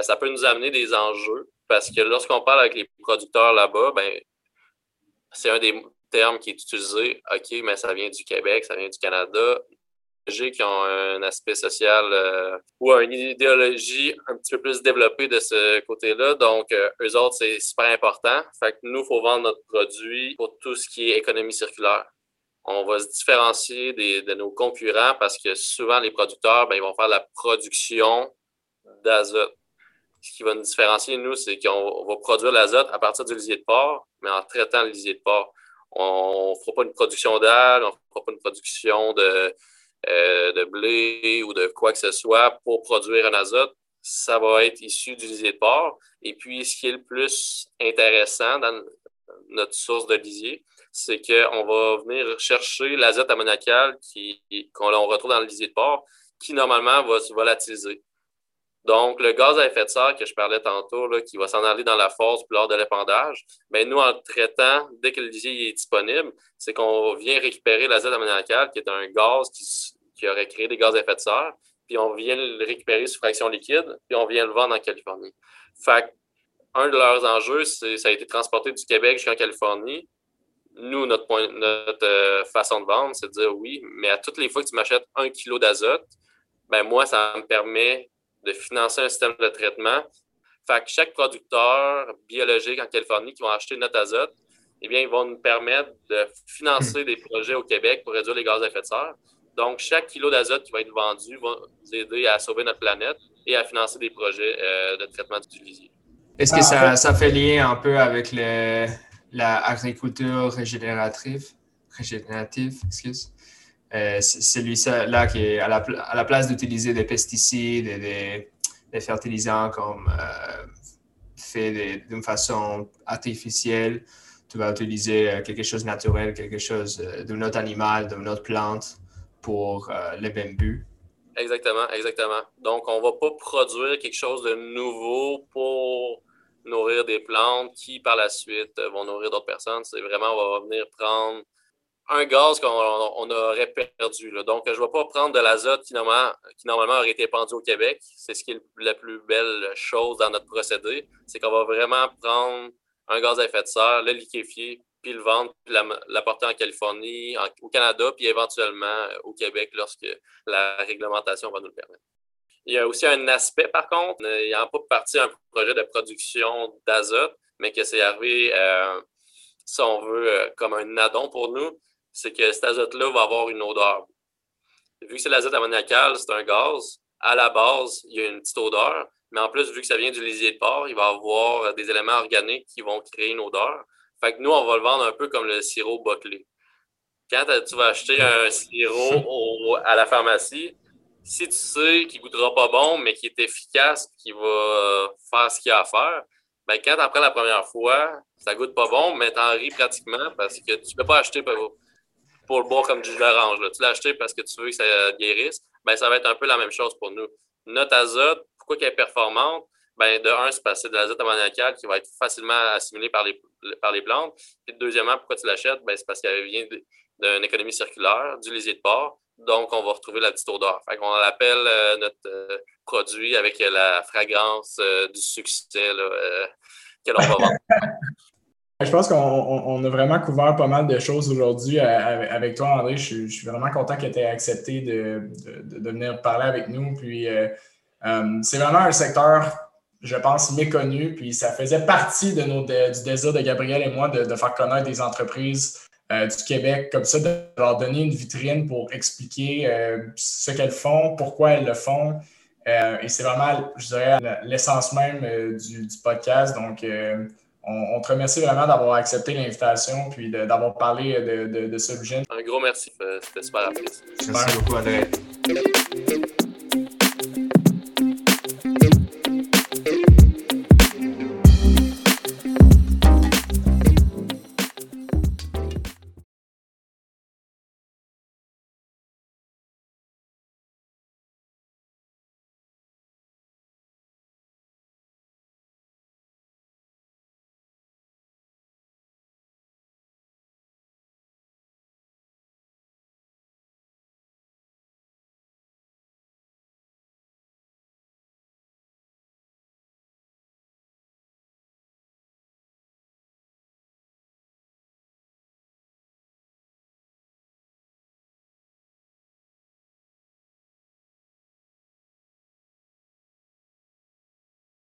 ça peut nous amener des enjeux parce que lorsqu'on parle avec les producteurs là-bas, ben, c'est un des termes qui est utilisé. OK, mais ça vient du Québec, ça vient du Canada qui ont un aspect social euh, ou une idéologie un petit peu plus développée de ce côté-là. Donc, euh, eux autres, c'est super important. Fait que nous, il faut vendre notre produit pour tout ce qui est économie circulaire. On va se différencier de nos concurrents parce que souvent, les producteurs, ben, ils vont faire la production d'azote. Ce qui va nous différencier, nous, c'est qu'on va produire l'azote à partir du lisier de porc, mais en traitant le lisier de porc. On ne fera pas une production d'algues, on ne fera pas une production de, euh, de blé ou de quoi que ce soit pour produire un azote, ça va être issu du lisier de porc. Et puis, ce qui est le plus intéressant dans notre source de lisier, c'est qu'on va venir chercher l'azote ammoniacal qu'on retrouve dans le lisier de porc, qui normalement va se volatiliser. Donc, le gaz à effet de serre que je parlais tantôt, qui va s'en aller dans la force lors de l'épandage, mais ben, nous, en traitant, dès que le lisier est disponible, c'est qu'on vient récupérer l'azote ammoniacal, qui est un gaz qui, qui aurait créé des gaz à effet de serre, puis on vient le récupérer sous fraction liquide, puis on vient le vendre en Californie. Fait un de leurs enjeux, c'est ça a été transporté du Québec jusqu'en Californie. Nous, notre, point, notre euh, façon de vendre, c'est de dire oui, mais à toutes les fois que tu m'achètes un kilo d'azote, ben moi, ça me permet de financer un système de traitement. Fait que chaque producteur biologique en Californie qui va acheter notre azote, eh bien, ils vont nous permettre de financer hmm. des projets au Québec pour réduire les gaz à effet de serre. Donc, chaque kilo d'azote qui va être vendu va nous aider à sauver notre planète et à financer des projets euh, de traitement du Est-ce que ah, ça, fait lien un peu avec l'agriculture régénérative, régénérative excuse? Euh, celui-là qui est à la, à la place d'utiliser des pesticides et des, fertilisants comme euh, fait d'une façon artificielle, tu vas utiliser euh, quelque chose de naturel, quelque chose d'un autre animal, d'une autre plante pour euh, le. Exactement, exactement. Donc, on ne va pas produire quelque chose de nouveau pour nourrir des plantes qui, par la suite, vont nourrir d'autres personnes. C'est vraiment, on va venir prendre un gaz qu'on aurait perdu. Donc, je ne vais pas prendre de l'azote qui normalement, aurait été pendu au Québec. C'est ce qui est la plus belle chose dans notre procédé. C'est qu'on va vraiment prendre un gaz à effet de serre, le liquéfier, puis le vendre, puis l'apporter en Californie, au Canada, puis éventuellement euh, au Québec lorsque la réglementation va nous le permettre. Il y a aussi un aspect, par contre, il n'y a pas parti un projet de production d'azote, mais que c'est arrivé, euh, si on veut, euh, comme un addon pour nous, c'est que cet azote-là va avoir une odeur. Vu que c'est l'azote ammoniacal, c'est un gaz, à la base, il y a une petite odeur, mais en plus, vu que ça vient du lisier de porc, il va avoir des éléments organiques qui vont créer une odeur. Fait que nous, on va le vendre un peu comme le sirop boclé. Quand tu vas acheter un sirop à la pharmacie, si tu sais qu'il ne goûtera pas bon, mais qu'il est efficace, qu'il va faire ce qu'il a à faire, ben quand tu la première fois, ça goûte pas bon, mais tu en ris pratiquement parce que tu ne peux pas acheter pour, pour le boire comme du jus d'orange. Tu l'as acheté parce que tu veux que ça guérisse. Ben, ça va être un peu la même chose pour nous. Notre azote, pourquoi qu'elle est performante? Ben, de un, c'est parce que c'est de l'azote ammoniacal qui va être facilement assimilé par les, par les plantes. Puis deuxièmement, pourquoi tu l'achètes? Ben, c'est parce qu'elle vient d'une économie circulaire, du lisier de porc. Donc, on va retrouver la petite odeur. Fait qu'on l'appelle euh, notre euh, produit avec la fragrance euh, du succès que l'on va vendre. (laughs) Je pense qu'on a vraiment couvert pas mal de choses aujourd'hui avec toi, André. Je, suis vraiment content que tu aies accepté de, venir parler avec nous. Puis, c'est vraiment un secteur je pense, méconnu. Puis ça faisait partie de nos, du désir de Gabriel et moi de, faire connaître des entreprises euh, du Québec comme ça, de leur donner une vitrine pour expliquer euh, ce qu'elles font, pourquoi elles le font. Euh, et c'est vraiment, je dirais, l'essence même du, podcast. Donc, on, te remercie vraiment d'avoir accepté l'invitation puis d'avoir parlé de, de, de, Un gros merci. C'était super apprécié. Merci beaucoup, André.